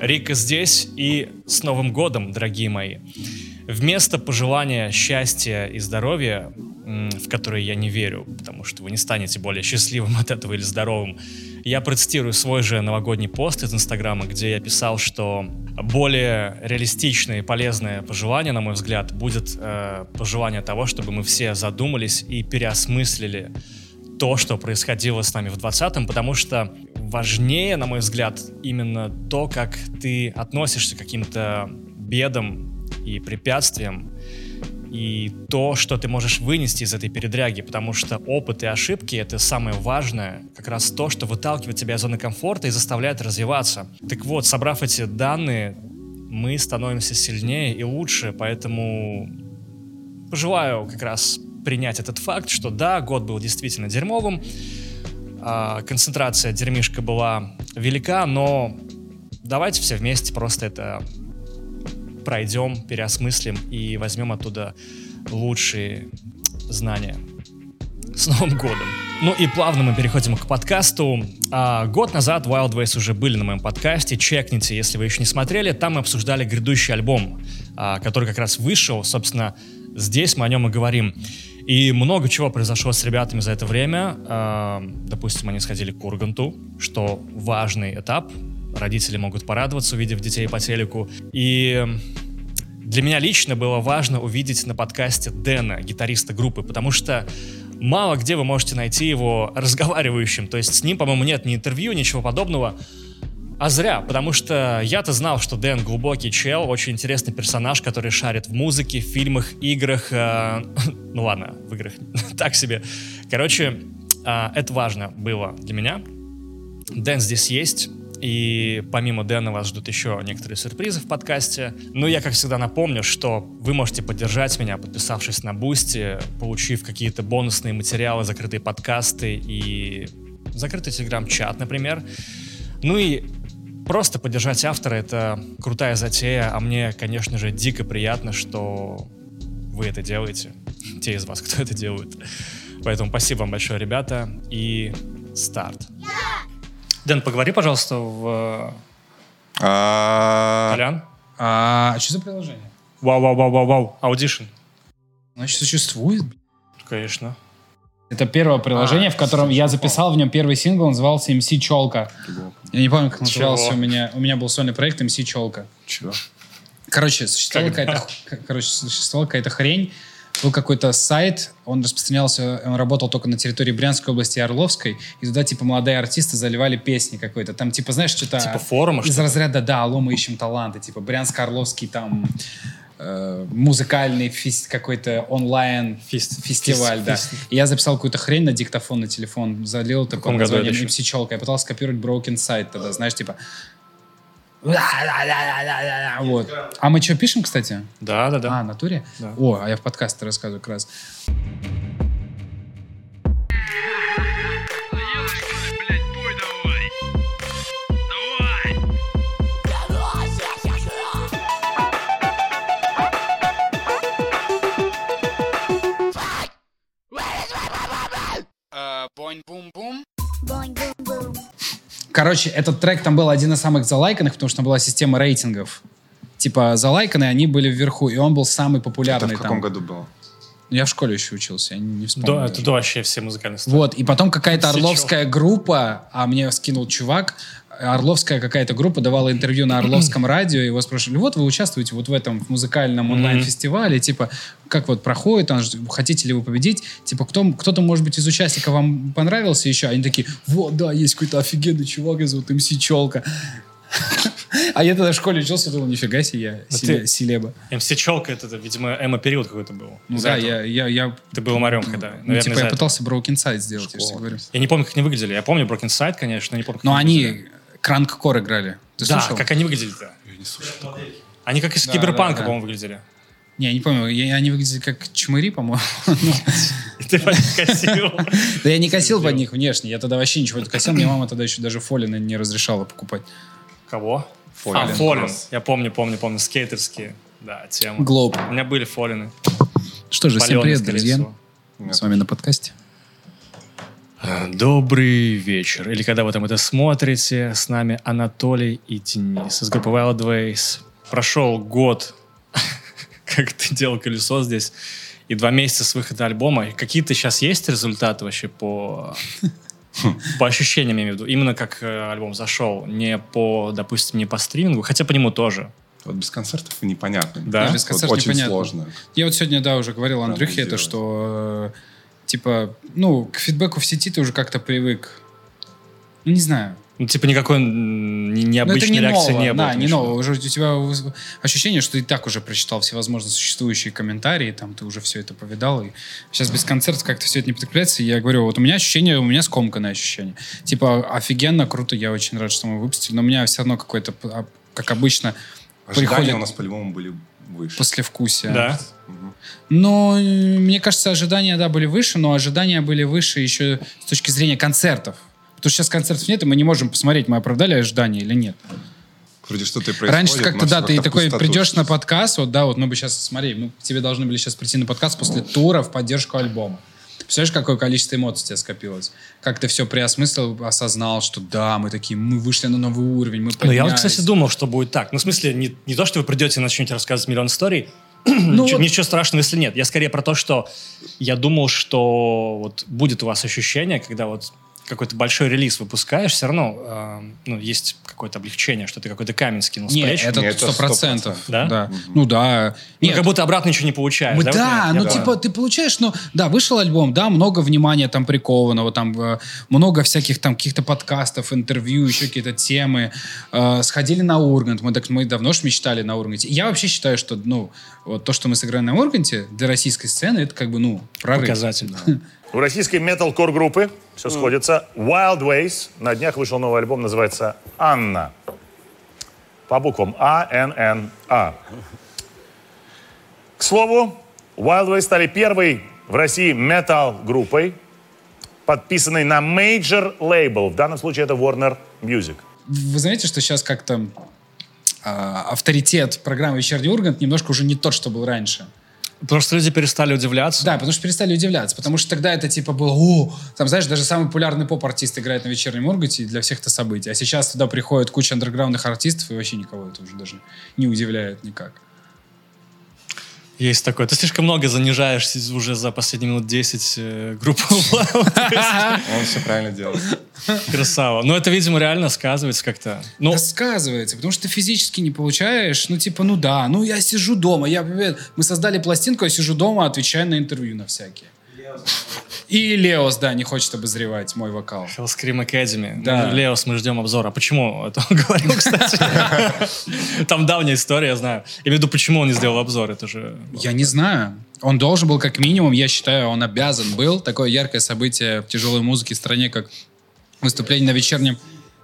Рика здесь и с Новым годом, дорогие мои. Вместо пожелания счастья и здоровья, в которое я не верю, потому что вы не станете более счастливым от этого или здоровым, я процитирую свой же новогодний пост из Инстаграма, где я писал, что более реалистичное и полезное пожелание, на мой взгляд, будет э, пожелание того, чтобы мы все задумались и переосмыслили то, что происходило с нами в 20-м, потому что важнее, на мой взгляд, именно то, как ты относишься к каким-то бедам и препятствиям, и то, что ты можешь вынести из этой передряги, потому что опыт и ошибки — это самое важное, как раз то, что выталкивает тебя из зоны комфорта и заставляет развиваться. Так вот, собрав эти данные, мы становимся сильнее и лучше, поэтому пожелаю как раз принять этот факт, что да, год был действительно дерьмовым, а, концентрация дерьмишка была велика, но давайте все вместе просто это пройдем, переосмыслим и возьмем оттуда лучшие знания. С Новым годом! Ну и плавно мы переходим к подкасту. А, год назад Wild Ways уже были на моем подкасте. Чекните, если вы еще не смотрели. Там мы обсуждали грядущий альбом, а, который как раз вышел. Собственно, здесь мы о нем и говорим. И много чего произошло с ребятами за это время. А, допустим, они сходили к Урганту, что важный этап родители могут порадоваться, увидев детей по телеку. И для меня лично было важно увидеть на подкасте Дэна, гитариста группы, потому что мало где вы можете найти его разговаривающим. То есть с ним, по-моему, нет ни интервью, ничего подобного. А зря, потому что я-то знал, что Дэн глубокий чел, очень интересный персонаж, который шарит в музыке, в фильмах, играх. Э, ну ладно, в играх так себе. Короче, э, это важно было для меня. Дэн здесь есть. И помимо Дэна вас ждут еще некоторые сюрпризы в подкасте. Но я, как всегда, напомню, что вы можете поддержать меня, подписавшись на Boosty, получив какие-то бонусные материалы, закрытые подкасты и закрытый телеграм-чат, например. Ну и просто поддержать автора — это крутая затея, а мне, конечно же, дико приятно, что вы это делаете, те из вас, кто это делает. Поэтому спасибо вам большое, ребята, и старт. Дэн, поговори, пожалуйста, в... А, Колян? А что за приложение? Вау, вау, вау, вау, вау. Audition. Значит, существует? Конечно. Это первое приложение, А, в котором я записал в нем первый сингл, он назывался MC Челка. Я не помню, как он назывался. У меня, у меня был сольный проект MC Челка. Чего? Короче, существовала какая-то, короче, существовала какая-то хрень. Был какой-то сайт, он распространялся, он работал только на территории Брянской области и Орловской, и туда, типа, молодые артисты заливали песни какой-то. Там, типа, знаешь, что-то... Типа форума, Из что разряда, да, алло, мы ищем таланты, типа, Брянско-Орловский там музыкальный фес- какой-то онлайн Фист- фестиваль, фист- да. фист. И я записал какой-то хрень на диктофон, на телефон, залил это под названием это MC Челка. Я пытался скопировать Broken Side тогда, знаешь, типа... Вот. А мы что, пишем, кстати? Да, да, да. А, натуре? Да. О, а я в подкасте рассказываю как раз. Бонь-бум-бум. Короче, этот трек там был один из самых залайканных, потому что там была система рейтингов. Типа залайканы, они были вверху, и он был самый Это популярный в каком там. году было? Я в школе еще учился, я не вспомню. Да, это вообще все музыкальные стили. Вот, и потом какая-то орловская группа, а мне скинул чувак, орловская какая-то группа давала интервью на Орловском радио, и его спрашивали, вот вы участвуете вот в этом музыкальном онлайн-фестивале, типа, как вот проходит, он, хотите ли вы победить, типа, кто, кто-то, может быть, из участников вам понравился еще, они такие, вот, да, есть какой-то офигенный чувак, его зовут МС Челка. А я тогда в школе учился, думал, нифига себе, я А селе- селеба. МС Челка, это, видимо, эмо-период какой-то был. Ну да, я, я, я, Ты был уморем, когда, ну, типа, я пытался Broken Side сделать, я же говорю. Я не помню, как они выглядели. Я помню Broken Side, конечно, но не помню, Но выглядели. Они кранккор играли. Ты Да, слушал? как они выглядели-то? Я не такого. Они как из Да, Киберпанка, да, да. по-моему, выглядели. Не, я не помню, я- они выглядели как чмыри, по-моему. И ты косил. Да я не косил под них внешне, я тогда вообще ничего не косил, мне мама тогда еще даже Фолина не разрешала покупать. Кого? Фолин. А, Фолин. Я помню, помню, помню. Скейтерские. Да, тема. Глоб. У меня были Фолины. Что же, всем привет, друзья. С вами на подкасте. Э, Добрый вечер. Или когда вы там это смотрите, с нами Анатолий и Денис из группы Wild Ways. Прошел год, как ты делал колесо здесь, и два месяца с выхода альбома. Какие-то сейчас есть результаты вообще по, по ощущениям, я имею в виду? Именно как э, альбом зашел, не по, допустим, не по стримингу, хотя по нему тоже. Вот без концертов непонятно. Да? без Вот концертов очень непонятно. сложно. Я вот сегодня, да, уже говорил Андрюхе это, что э, типа, ну, к фидбэку в сети ты уже как-то привык. Ну, не знаю. Ну, типа никакой Ну, необычной не реакции ново, не было. да, не имеешь в виду? ново. Уже у тебя ощущение, что ты и так уже прочитал всевозможные существующие комментарии, там ты уже все это повидал, и сейчас без концертов как-то все это не подкрепляется. И я говорю, вот у меня ощущение, у меня скомканное ощущение. Типа, офигенно, круто, я очень рад, что мы выпустили, но у меня все равно какой-то, п- а, как обычно, Ожидания приходит у нас по-любому были выше. послевкусие. Да. Но э, мне кажется, ожидания, да, были выше, но ожидания были выше еще с точки зрения концертов. Потому что сейчас концертов нет, и мы не можем посмотреть, мы оправдали ожидания или нет. Вроде что-то происходит. Раньше как-то, да, всё ты такой придешь на подкаст, вот, да, вот мы бы сейчас, смотри, мы к тебе должны были сейчас прийти на подкаст после тура в поддержку альбома. Представляешь, какое количество эмоций у тебя скопилось? Как ты все приосмыслил, осознал, что да, мы такие, мы вышли на новый уровень, мы Ну, я вот, поднялись. кстати, думал, что будет так. Ну, в смысле, не, не то, что вы придете и начнете рассказывать миллион историй. Ну, Ничего, вот- ничего страшного, если нет. Я скорее про то, что я думал, что вот будет у вас ощущение, когда вот какой-то большой релиз выпускаешь, все равно э, ну, есть какое-то облегчение, что ты какой-то камень скинул с Не, плеч. это сто процентов. 100%. Да? Ну да. Ну, Нет, как будто обратно ничего не получаешь. Мы- да, да, вот ну я типа ты получаешь, ну да, вышел альбом, да, много внимания там прикованного, там э, много всяких там каких-то подкастов, интервью, еще какие-то темы. Э, сходили на Ургант, мы, так, мы давно ж мечтали на Урганте. Я вообще считаю, что, ну, вот то, что мы сыграли на Урганте для российской сцены, это как бы, ну, прорыв. Показатель. У российской метал-кор группы все сходится. Wild Ways. На днях вышел новый альбом, называется «Анна». По буквам А, Н, Н, А. К слову, Wild Ways стали первой в России метал-группой, подписанной на major лейбл. В данном случае это Warner Music. Вы знаете, что сейчас как-то а, авторитет программы «Вечерний Ургант» немножко уже не тот, что был раньше. Просто люди перестали удивляться. Да, потому что перестали удивляться. Потому что тогда это типа было, о, там, знаешь, даже самый популярный поп-артист играет на вечернем Урганте, и для всех это событие. А сейчас туда приходит куча андерграундных артистов, и вообще никого это уже даже не удивляет никак. Есть такое. Ты слишком много занижаешь уже за последние минут 10 э, группу. Он все правильно делает. Красава. Но это, видимо, реально сказывается как-то. Ну, Да сказывается, потому что ты физически не получаешь, ну, типа, ну да, ну я сижу дома, я, привет, мы создали пластинку, я сижу дома, отвечаю на интервью на всякие. И Леос, да, не хочет обозревать мой вокал. Hellscream Academy. Да. Ну, Леос, мы ждем обзора. Почему это он говорил, кстати? Там давняя история, я знаю. Я имею в виду, почему он не сделал обзор. Это же... Я не знаю. Он должен был, как минимум, я считаю, он обязан был. Такое яркое событие в тяжелой музыке в стране, как выступление на вечернем,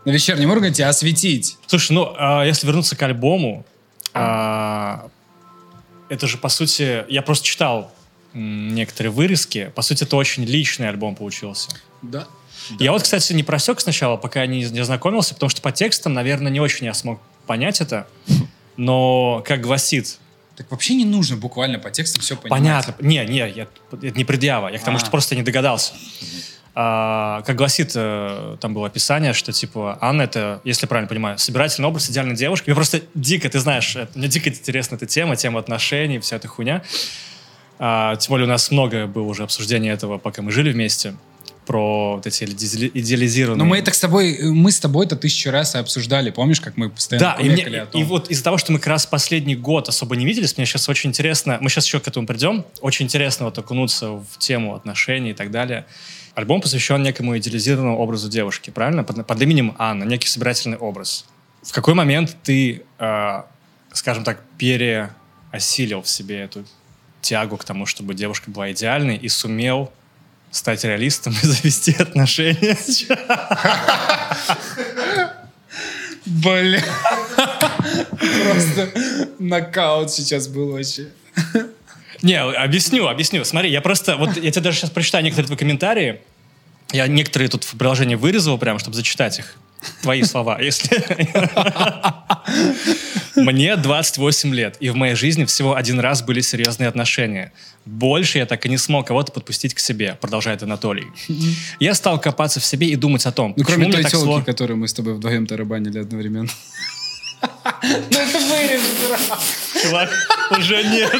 на вечернем Урганте, осветить. Слушай, ну, а если вернуться к альбому, а, это же, по сути, я просто читал некоторые вырезки. По сути, это очень личный альбом получился. Да. Я вот, кстати, не просек сначала, пока не, не ознакомился, потому что по текстам, наверное, не очень я смог понять это. Но, как гласит Так вообще не нужно буквально по текстам все понимать. Понятно. Не, не, я, это не предъява. Я к тому, А. что просто не догадался. А, как гласит, э, там было описание, что, типа, Анна это, если правильно понимаю, собирательный образ идеальной девушки. Мне просто дико, ты знаешь, это- мне дико интересна эта тема, тема отношений, вся эта хуйня. А, тем более у нас много было уже обсуждений этого, пока мы жили вместе, про вот эти иде- идеализированные... Но мы это с тобой, мы с тобой это тысячу раз обсуждали. Помнишь, как мы постоянно Да, и, мне- о том? и вот из-за того, что мы как раз последний год особо не виделись, мне сейчас очень интересно, мы сейчас еще к этому придем, очень интересно вот окунуться в тему отношений и так далее. Альбом посвящен некому идеализированному образу девушки, правильно? Под, под именем Анна, некий собирательный образ. В какой момент ты, э, скажем так, переосилил в себе эту тягу к тому, чтобы девушка была идеальной и сумел стать реалистом и завести отношения? Бля. Просто нокаут сейчас был вообще. Не, объясню, объясню. Смотри, я просто, вот я тебе даже сейчас прочитаю некоторые твои комментарии. Я некоторые тут в приложении вырезал прямо, чтобы зачитать их. Твои слова. Если... Мне 28 лет, и в моей жизни всего один раз были серьезные отношения. Больше я так и не смог кого-то подпустить к себе, продолжает Анатолий. Я стал копаться в себе и думать о том, Ну, кроме той телки, сложно... которую мы с тобой вдвоем тарабанили одновременно. Ну, это вырежешь, Чувак, уже нет.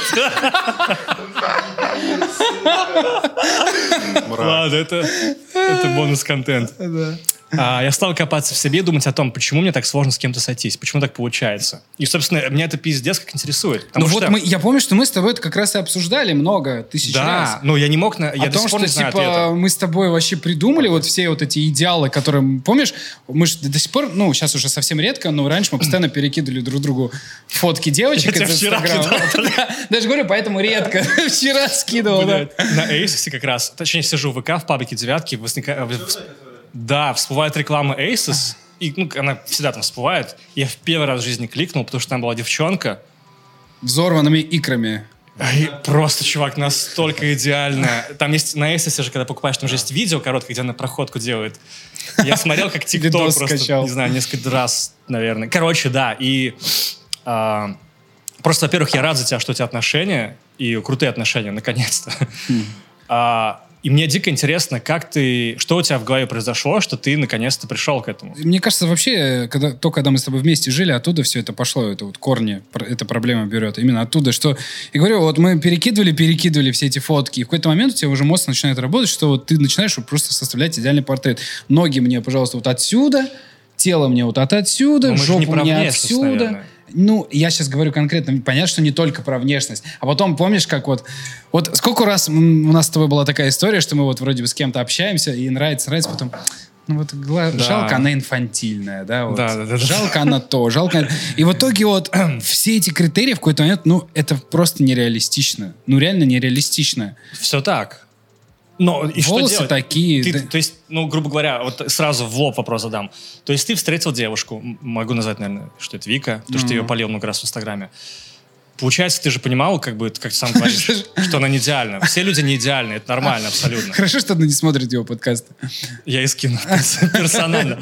Ладно, это, это бонус-контент. А, я стал копаться в себе и думать о том, почему мне так сложно с кем-то сойтись, почему так получается. И, собственно, меня это пиздец как интересует. Ну что- вот мы, я помню, что мы с тобой это как раз и обсуждали много тысяч Да, раз. но я не мог, на, я о до том, сих пор что не знаю типа ответа. мы с тобой вообще придумали вот все вот эти идеалы, которые, помнишь, мы же до сих пор, ну сейчас уже совсем редко, но раньше мы постоянно перекидывали друг другу фотки девочек Я из Инстаграма. Да, Даже говорю, поэтому редко. Вчера скидывал, да. На Asus как раз, точнее, сижу в ВК в паблике девятки, возникает... Да, всплывает реклама Asus, и ну, она всегда там всплывает. Я в первый раз в жизни кликнул, потому что там была девчонка, Взорванными икрами. И просто, чувак, настолько идеально. Там есть на Asus же, когда покупаешь, там же есть видео короткое, где она проходку делает. Я смотрел, как ТикТок просто, скачал. не знаю, несколько раз, наверное. Короче, да, и а, просто, во-первых, я рад за тебя, что у тебя отношения, и крутые отношения, наконец-то. А, и мне дико интересно, как ты, что у тебя в голове произошло, что ты наконец-то пришел к этому. Мне кажется, вообще, когда, то, когда мы с тобой вместе жили, оттуда все это пошло, это вот корни, эта проблема берет. Именно оттуда, что... И говорю, вот мы перекидывали, перекидывали все эти фотки, и в какой-то момент у тебя уже мозг начинает работать, что вот ты начинаешь просто составлять идеальный портрет. Ноги мне, пожалуйста, вот отсюда, тело мне вот от отсюда, не жопу мне отсюда. наверное. Ну, я сейчас говорю конкретно, понятно, что не только про внешность. А потом, помнишь, как вот... Вот сколько раз у нас с тобой была такая история, что мы вот вроде бы с кем-то общаемся, и нравится, нравится, потом... Ну вот гла- Да. жалко, она инфантильная, да, вот. Да, да, да, да. Жалко она то, жалко... И в итоге вот все эти критерии в какой-то момент, ну, это просто нереалистично. Ну, реально нереалистично. Все так. Но и что Волосы делать? такие, Ты- да. То есть, ну, грубо говоря, вот сразу в лоб вопрос задам. То есть ты встретил девушку, могу назвать, наверное, что это Вика, потому что ты ее полил много раз в Инстаграме. Получается, ты же понимал, как бы, как ты сам говоришь, что она не идеальна. Все люди не идеальны, это нормально абсолютно. Хорошо, что она не смотрит его подкасты. Я и скину персонально.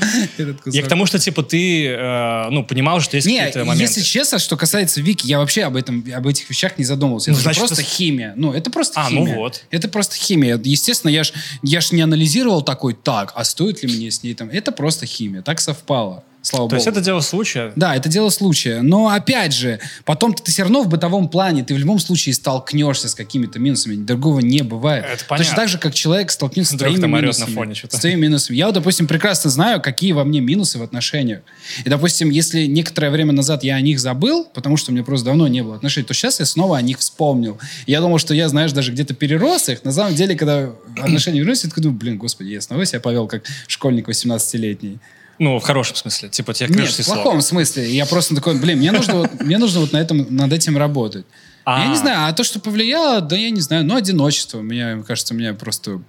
Я к тому, что, типа, ты, э, ну, понимал, что есть какие-то моменты. если честно, что касается Вики, я вообще об этом, об этих вещах не задумывался. Ну, Это просто химия. Ну, это просто А, ну химия. вот. Это просто химия. Естественно, я ж, я ж не анализировал такой, так, а стоит ли мне с ней там? Это просто химия. Так совпало. Слава То богу. есть это дело случая. Да, это дело случая. Но опять же, потом ты все равно в бытовом плане, ты в любом случае столкнешься с какими-то минусами. Другого не бывает. Это Точно понятно. так же, как человек столкнется с твоими минусами. на фоне. С твоими минусами. Я, вот, допустим, прекрасно знаю, какие во мне минусы в отношениях. И, допустим, если некоторое время назад я о них забыл, потому что у меня просто давно не было отношений, то сейчас я снова о них вспомнил. Я думал, что я, знаешь, даже где-то перерос их. На самом деле, когда отношения вернулись, я такой думаю, блин, господи, я снова себя повел как школьник 18-летний. Ну, в хорошем смысле. Типа, тебе Нет, в плохом смысле. Я просто такой, блин, мне нужно вот, мне нужно вот на этом, над этим работать. А. Я не знаю, а то, что повлияло, да я не знаю. Ну, одиночество. Мне кажется, меня просто,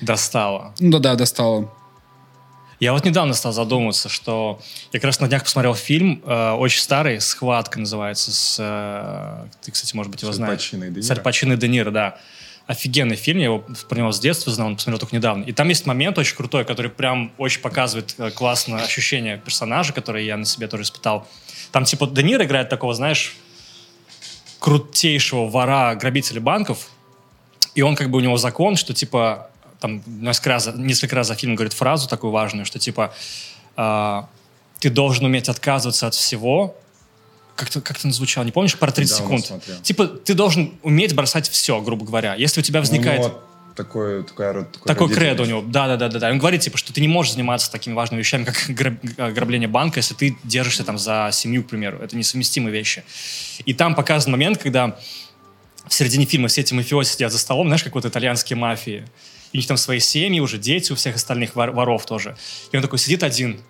Достало. ну да-да, достало. Я вот недавно стал задумываться, что я как раз на днях посмотрел фильм, э, очень старый, «Схватка» называется, с... э, ты, кстати, может быть, его знаешь. Аль Пачино и Де Ниро. Аль Пачино и Де Ниро, да. Офигенный фильм, я его про него с детства знал, он посмотрел только недавно. И там есть момент очень крутой, который прям очень показывает э, классно ощущение персонажа, который я на себе тоже испытал. Там типа Де Ниро играет такого, знаешь, крутейшего вора, грабителя банков, и он как бы у него закон, что типа там несколько раз, несколько раз за фильм говорит фразу такую важную, что типа а, ты должен уметь отказываться от всего. Как-то как это звучало, не помнишь? Про 30 Да, он секунд. Типа ты должен уметь бросать все, грубо говоря. Если у тебя возникает ро- такое такой родительное. кредо у него, да, да, да, да, да. Он говорит типа, что ты не можешь заниматься такими важными вещами, как граб- ограбление банка, если ты держишься там за семью, к примеру. Это несовместимые вещи. И там показан момент, когда в середине фильма все эти мафиози сидят за столом, знаешь, как вот итальянские мафии. И у них там свои семьи, уже дети у всех остальных вор- воров тоже. И он такой сидит один,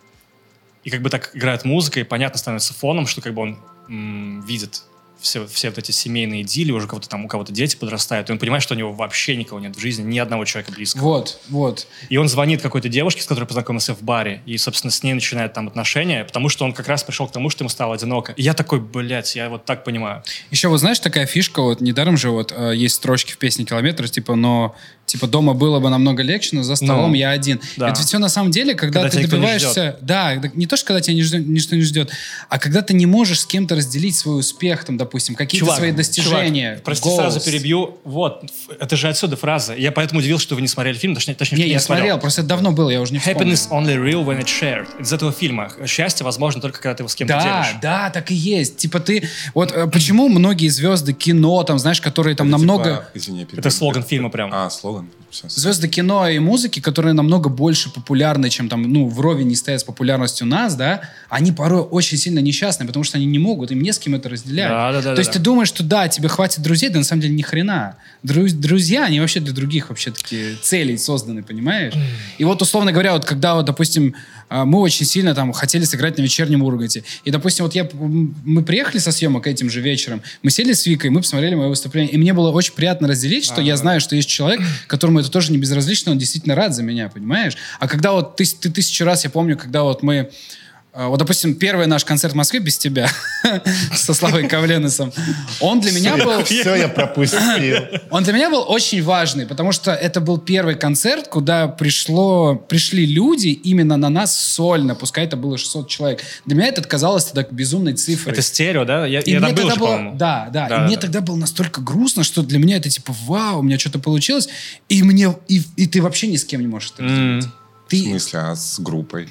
и как бы так играет музыка, и понятно становится фоном, что как бы он м, видит все, все вот эти семейные идиллии, уже кого-то там, у кого-то дети подрастают, и он понимает, что у него вообще никого нет в жизни, ни одного человека близкого. Вот, вот. И он звонит какой-то девушке, с которой познакомился в баре, и, собственно, с ней начинает там отношения, потому что он как раз пришел к тому, что ему стало одиноко. И я такой, блядь, я вот так понимаю. Еще вот знаешь, такая фишка, вот недаром же вот э, есть строчки в песне «Километр», типа, но Типа дома было бы намного легче, но за столом Ну, я один. да. Это все на самом деле, когда, Когда ты не добиваешься... Да, да, не то, что когда тебя не ждет- ничто не ждет, а когда ты не можешь с кем-то разделить свой успех, там, допустим, какие-то свои достижения. чувак, прости, goals. сразу перебью. Вот, это же отсюда фраза. Я поэтому удивился, что вы не смотрели фильм, точнее, точнее Не, я смотрел, просто это давно было, я уже не вспомню. Happiness only real when it's shared. Из этого фильма. Счастье возможно только когда ты его с кем-то Да, делишь. да, так и есть. Типа ты... Вот э, почему многие звезды кино, там, знаешь, которые там Это намного... типа- извини. Это слоган фильма прям. А, слоган. Poland. Звезды кино и музыки, которые намного больше популярны, чем там, ну, вровень не стоят с популярностью нас, да, они порой очень сильно несчастны, потому что они не могут, им не с кем это разделять. Да, да, да, То есть да. ты думаешь, что да, тебе хватит друзей, да на самом деле ни хрена. Друз- друзья, они вообще для других вообще такие целей созданы, понимаешь? И вот, условно говоря, вот когда, вот, допустим, а, мы очень сильно там хотели сыграть на вечернем Урганте. И, допустим, вот я, мы приехали со съемок этим же вечером, мы сели с Викой, мы посмотрели мое выступление, и мне было очень приятно разделить, что я знаю, что есть человек, которому это тоже не безразлично, он действительно рад за меня, понимаешь? А когда вот ты, ты тысячу раз, я помню, когда вот мы Вот, допустим, первый наш концерт в Москве без тебя со Славой Ковленесом, он для меня был... Все я пропустил. Он для меня был очень важный, потому что это был первый концерт, куда пришло, пришли люди именно на нас сольно, пускай это было 600 человек. Для меня это казалось тогда безумной цифрой. Это стерео, да? Я, И я мне там был тогда было, по-моему. да, да, Да, и мне да. тогда было настолько грустно, что для меня это типа, вау, у меня что-то получилось, и мне, и, и ты вообще ни с кем не можешь это разделить. В смысле, а с группой?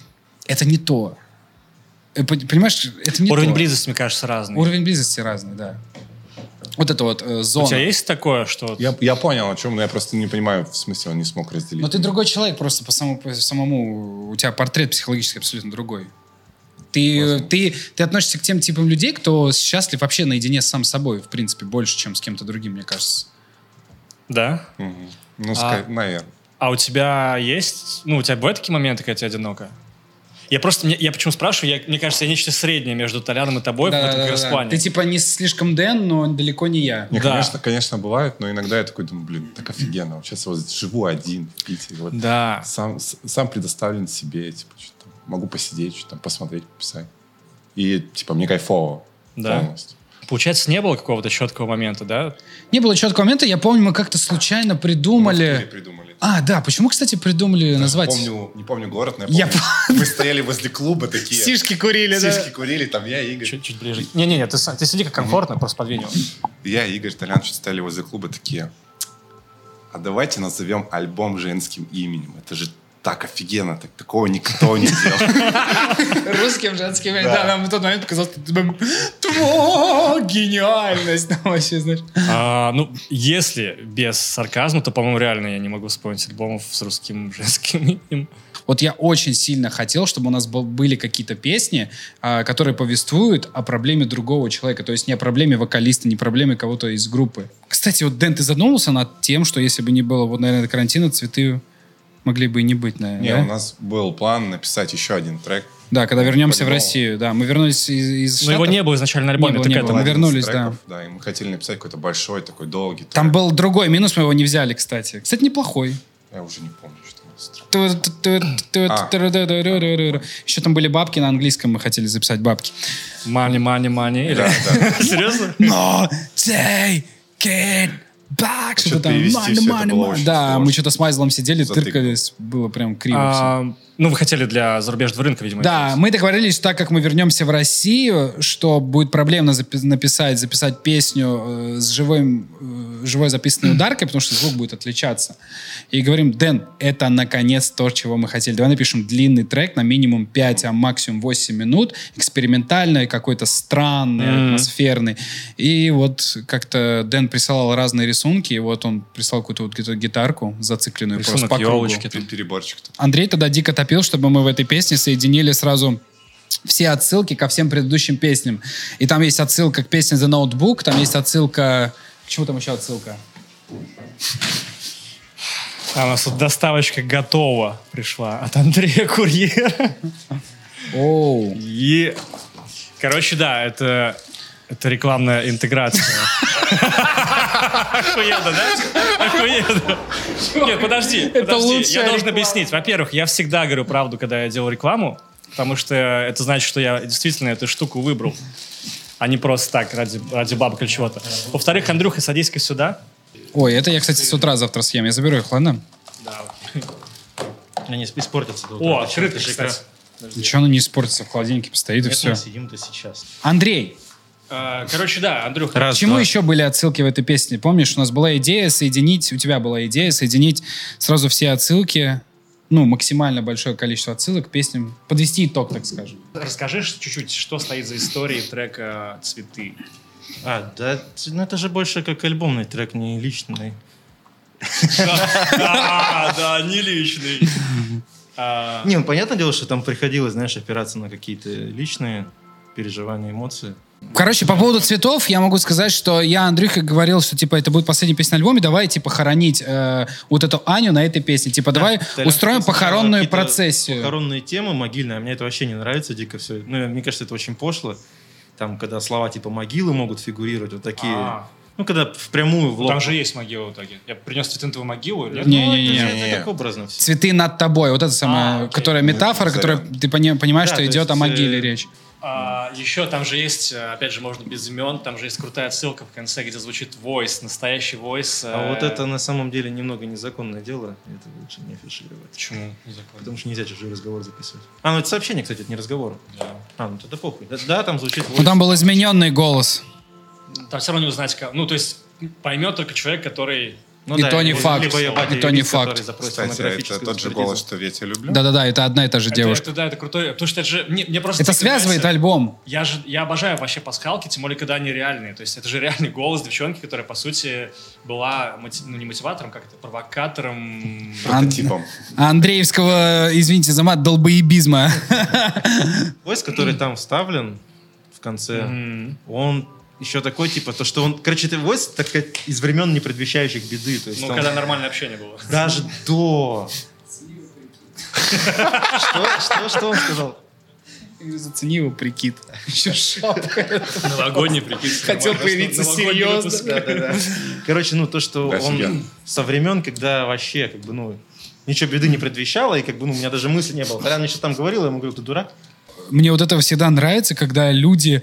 это не то. Э, пон- Понимаешь, это не Уровень то. близости, мне кажется, разный. Уровень близости разный, да. Вот это вот э, зона. У тебя есть такое, что... Я, я понял, о чем, но я просто не понимаю, в смысле он не смог разделить. Но ты другой человек просто по самому, по самому у тебя портрет психологически абсолютно другой. Ты, ты, ты относишься к тем типам людей, кто счастлив вообще наедине с сам собой, в принципе, больше, чем с кем-то другим, мне кажется. Да? Мгм. Ну, ска- наверное. А у тебя есть... Ну, у тебя бывают такие моменты, когда тебе одиноко? Я просто... Я почему спрашиваю? Я, мне кажется, я нечто среднее между Толяном и тобой в этом как раз Да-да-да. плане. Ты типа не слишком Дэн, но далеко не я. Не, Да. конечно, конечно, бывает, но иногда я такой думаю, блин, так офигенно. Вот сейчас вот живу один в Питере. Вот Да. сам, сам предоставлен себе, типа, что могу посидеть, что там, посмотреть, пописать. И, типа, мне кайфово Да. полностью. Получается, не было какого-то четкого момента, да? Не было четкого момента, я помню, мы как-то случайно Мы в придумали... Придумали. А, да, почему, кстати, придумали назвать... Помню, не помню город, но Я я помню. Мы стояли возле клуба такие. Сишки курили, да. Сишки курили, там я, Игорь. Чуть, чуть ближе. Не-не-не, ты, сиди как комфортно, просто подвинь. Я, Игорь, Толян стояли возле клуба такие. А давайте назовем альбом женским именем. Это же так офигенно, так такого никто не делал. Русским женским. Да, нам в тот момент показалось, что типа, «Тво, гениальность. Ну, вообще, знаешь. А, ну, если без сарказма, то, по-моему, реально я не могу вспомнить альбомов с русским женским именем. Вот я очень сильно хотел, чтобы у нас был- были какие-то песни, а, которые повествуют о проблеме другого человека. То есть не о проблеме вокалиста, не проблеме кого-то из группы. Кстати, вот, Дэн, ты задумался над тем, что если бы не было, вот, наверное, карантина, цветы могли бы и не быть, наверное, Не, да? у нас был план написать еще один трек. Да, когда вернемся в. Россию, да. Мы вернулись из, из Но его не было изначально на альбоме, Не было, не было. Мы вернулись, треков, да. и мы хотели написать какой-то большой, такой долгий Там трек. был другой минус, мы его не взяли, кстати. Кстати, неплохой. Я уже не помню, что. Еще там были бабки на английском, мы хотели записать бабки. Мани, мани, мани. Или- Да, да. Серьезно? No, take it back. Что-то там. было money. очень Да, мы что-то с Майзлом сидели, тыркались. Было прям криво всё. Ну, вы хотели для зарубежного рынка, видимо. Да, это мы договорились, что так как мы вернемся в Россию, что будет проблемно запи- написать, записать песню э, с живым, э, живой записанной ударкой, потому что звук будет отличаться. И говорим, Дэн, это наконец то, чего мы хотели. Давай напишем длинный трек на минимум 5, а максимум 8 минут, экспериментальный, какой-то странный, Мгм. атмосферный. И вот как-то Дэн присылал разные рисунки, и вот он прислал какую-то вот гитарку зацикленную просто Рисунок по кругу. елочки. Пер- Переборчик. такой. Андрей тогда дико топил, чтобы мы в этой песне соединили сразу все отсылки ко всем предыдущим песням. И там есть отсылка к песне The Notebook, там есть отсылка... К чему там еще отсылка? А у нас тут доставочка готова пришла от Андрея Курьера. Оу. И, короче, да, это, это рекламная интеграция. Охуенно, да? Охуенно. Нет, подожди, подожди. Я должен объяснить. Во-первых, я всегда говорю правду, когда я делаю рекламу, потому что это значит, что я действительно эту штуку выбрал, а не просто так, ради, ради бабок или чего-то. Во-вторых, Андрюха, садись-ка сюда. Ой, это я, кстати, с утра завтра съем. Я заберу их, ладно? Да, окей. Они испортятся до утра. О, открытый, кстати. Ничего оно не испортится, в холодильнике постоит и все. мы сидим-то сейчас. Андрей, Короче, да, Андрюха. Раз, к чему два. еще были отсылки в этой песне? Помнишь, у нас была идея соединить, у тебя была идея соединить сразу все отсылки, ну, максимально большое количество отсылок к песням, подвести итог, так скажем. Расскажи чуть-чуть, что стоит за историей трека «Цветы». А, да, ну это же больше как альбомный трек, не личный. Да, да, не личный. А, Не, ну понятное дело, что там приходилось, знаешь, опираться на какие-то личные переживания, эмоции. Короче, по поводу цветов я могу сказать, что я Андрюха говорил, что типа это будет последняя песня на альбоме, давай типа хоронить э, вот эту Аню на этой песне. Типа давай Толян устроим похоронную процессию. Похоронные темы могильные, а мне это вообще не нравится дико все. Ну, мне кажется, это очень пошло. Там, когда слова типа могилы могут фигурировать, вот такие. А. Ну, когда впрямую в лоб. Там же есть могила в итоге. Я принес цветы на твою могилу. нет? Не, Ну, не, не, это не. это так образно все. Цветы над тобой. Вот это самая, А, окей. которая метафора, которая ты пони- понимаешь, Да, что то идет о есть, могиле э, речь. А, еще там же есть, э, опять же, можно без имен, там же есть крутая ссылка в конце, где звучит войс, настоящий войс. А э, вот это на самом деле немного незаконное дело. Это лучше не афишировать. Почему? Не закон. Потому что нельзя чужой разговор записывать. А, ну это сообщение, кстати, это не разговор. Да. А, ну тогда похуй. Да, да, там звучит Ну там был измененный голос. Там все равно не узнать, как... Ну, то есть поймет только человек, который... Ну И то не факт. И то не факт. Кстати, это тот же голос, что «Ветя люблю». Да-да-да, это одна и та же Это- девушка. Это, да, это крутой, потому что это же... Мне, мне просто Это связывает нравится. альбом. Я же, я обожаю вообще пасхалки, тем более, когда они реальные. То есть это же реальный голос девчонки, которая, по сути, была, ну, не мотиватором, как это, провокатором. Прототипом. Андреевского, извините за мат, долбоебизма. Войс, который там вставлен в конце, он еще такой, типа, то, что он... Короче, это войс такая из времен, не предвещающих беды. То есть Ну, он когда нормальное общение было. даже до... Что, что, что он сказал? Зацени его прикид. Еще шапка. Новогодний прикид. Хотел появиться серьезно. Короче, ну то, что он со времен, когда вообще, как бы, ну, ничего беды не предвещало, и как бы, ну, у меня даже мысли не было. Когда мне что там говорил, я ему говорю, ты дурак? Мне вот это всегда нравится, когда люди,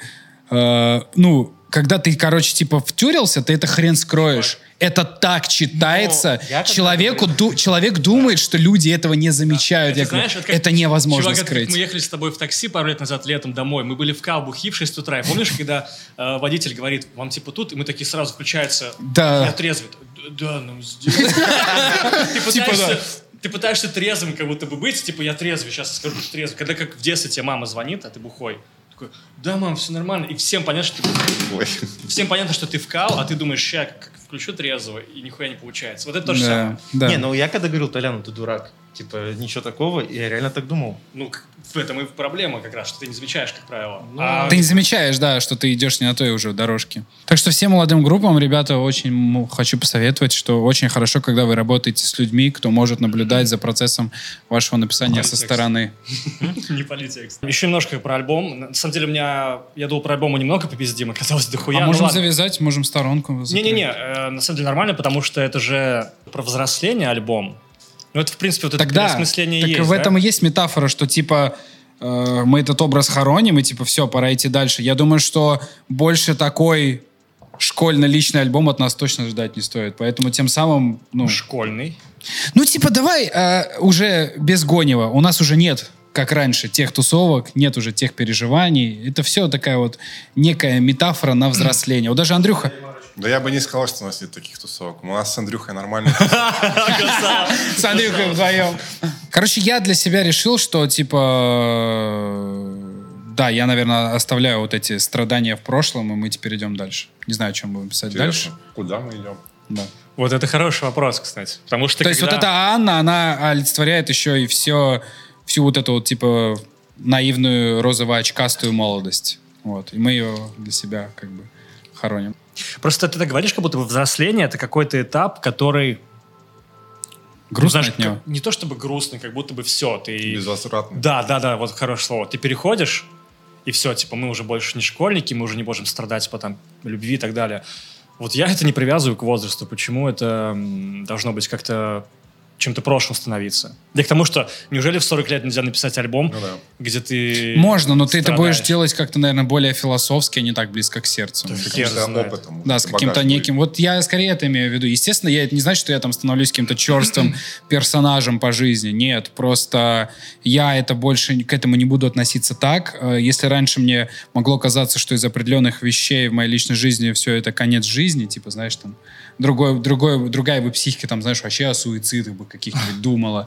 э, ну, когда ты, короче, типа втюрился, ты это хрен скроешь. Это так читается. Но когда Человеку, ду- человек думает, что люди этого не замечают. Я Это, знаешь, как- это невозможно Чувак, это скрыть. мы ехали с тобой в такси пару лет назад летом домой. Мы были в Кал, бухи в 6 утра. И помнишь, когда э, водитель говорит, вам типа тут, и мы такие сразу включаются. Да. Я трезвый. Да, ну здесь. Ты Типа, пытаешься- Ты пытаешься трезвым как будто бы быть, типа я трезвый, сейчас скажу, что трезвый. Когда как в детстве тебе мама звонит, а ты бухой. Такой, да, мам, все нормально. И всем понятно, что ты, Ой. всем понятно, что ты вкал, а ты думаешь, ща, как включу трезвого, и нихуя не получается. Вот это то же Да, самое. да. Не, ну я когда говорил, Толян, ты дурак, типа, ничего такого, я реально так думал. Ну, в этом и проблема как раз, что ты не замечаешь, как правило. Ну, А Ты не замечаешь, да, что ты идешь не на той уже дорожке. Так что всем молодым группам, ребята, очень хочу посоветовать, что очень хорошо, когда вы работаете с людьми, кто может наблюдать за процессом вашего написания со стороны. Не политекст. Еще немножко про альбом. На самом деле, у меня... Я думал про альбом немного попиздим, оказалось дохуя. а Ну можем завязать, можем сторонку. Не-не-не, э, на самом деле нормально, потому что это же про взросление альбом. Ну, это, в принципе, вот это Тогда, переосмысление так есть, в да? этом и есть метафора, что типа э, мы этот образ хороним, и типа все, пора идти дальше. Я думаю, что больше такой школьно-личный альбом от нас точно ждать не стоит. Поэтому тем самым, ну, Школьный. ну типа давай э, уже без Гонева. У нас уже нет, как раньше, тех тусовок, нет уже тех переживаний. Это все такая вот некая метафора на взросление. Вот даже Андрюха... Да я бы не сказал, что у нас нет таких тусовок. У нас с Андрюхой нормально. С Андрюхой вдвоем. Короче, я для себя решил, что, типа, да, я, наверное, оставляю вот эти страдания в прошлом, и мы теперь идем дальше. Не знаю, о чем будем писать дальше. Куда мы идем? Да. Вот это хороший вопрос, кстати. Потому что То есть вот когда- эта Анна, она олицетворяет еще и все, всю вот эту вот, типа, наивную розово-очкастую молодость. Вот. И мы ее для себя, как бы, хороним. Просто ты так говоришь, как будто бы взросление — это какой-то этап, который... Грустно знаешь, от него. как- не то чтобы грустный, как будто бы все, ты... Безвозвратно. Да, да, да, вот хорошее слово. Ты переходишь, и все, типа, мы уже больше не школьники, мы уже не можем страдать по там любви и так далее. Вот я это не привязываю к возрасту. Почему это должно быть как-то чем-то прошлым становиться. Я к тому, что неужели в 40 лет нельзя написать альбом, Ну да. где ты Можно, но ты это будешь страдаешь? делать как-то, наверное, более философски, а не так близко к сердцу. Каким-то знает. опытом. Да, с каким-то будет. неким... Вот я скорее это имею в виду. Естественно, я, это не значит, что я там становлюсь каким-то черствым персонажем по жизни. Нет, просто я это больше к этому не буду относиться так. Э, Если раньше мне могло казаться, что из определенных вещей в моей личной жизни все это конец жизни, типа, знаешь, там, другой, другой, другая бы психика, там, знаешь, вообще о суицидах бы каких-нибудь думала,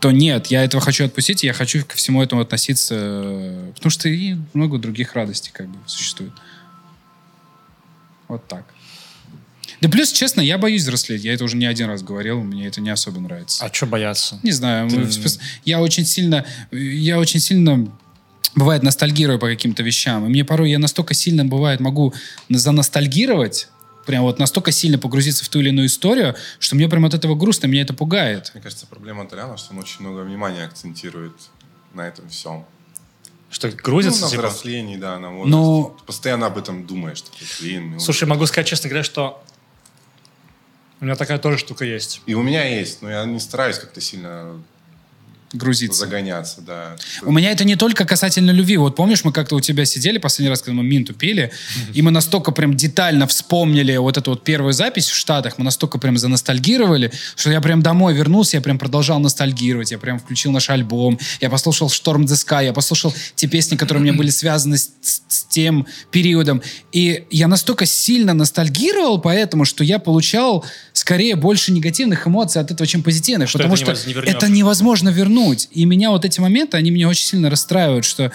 то нет, я этого хочу отпустить, и я хочу ко всему этому относиться, потому что и много других радостей как бы существует. Вот так. Да плюс, честно, я боюсь взрослеть. Я это уже не один раз говорил, мне это не особо нравится. А что бояться? Не знаю, смысле, я очень сильно, я очень сильно бывает ностальгирую по каким-то вещам. И мне порой я настолько сильно бывает могу заностальгировать, прям вот настолько сильно погрузиться в ту или иную историю, что мне прям от этого грустно, меня это пугает. Мне кажется, проблема Толяна, что он очень много внимания акцентирует на этом всем. Что Ну, грузится, на типа? взрослении, да, на возрасте. Но- Ты постоянно об этом думаешь. Такой, блин, ну- Слушай, могу сказать, честно говоря, что у меня такая тоже штука есть. И у меня есть, но я не стараюсь как-то сильно Грузиться. загоняться, да. У меня это не только касательно любви. Вот помнишь, мы как-то у тебя сидели последний раз, когда мы Минту пили, и мы настолько прям детально вспомнили вот эту вот первую запись в Штатах, мы настолько прям заностальгировали, что я прям домой вернулся, я прям продолжал ностальгировать, я прям включил наш альбом, я послушал «Шторм the Sky», я послушал те песни, которые у меня были связаны с, с- тем периодом. И я настолько сильно ностальгировал поэтому, что я получал скорее больше негативных эмоций от этого, чем позитивных. Что потому это что невоз- не вернешь. это невозможно вернуть. И меня вот эти моменты, они меня очень сильно расстраивают, что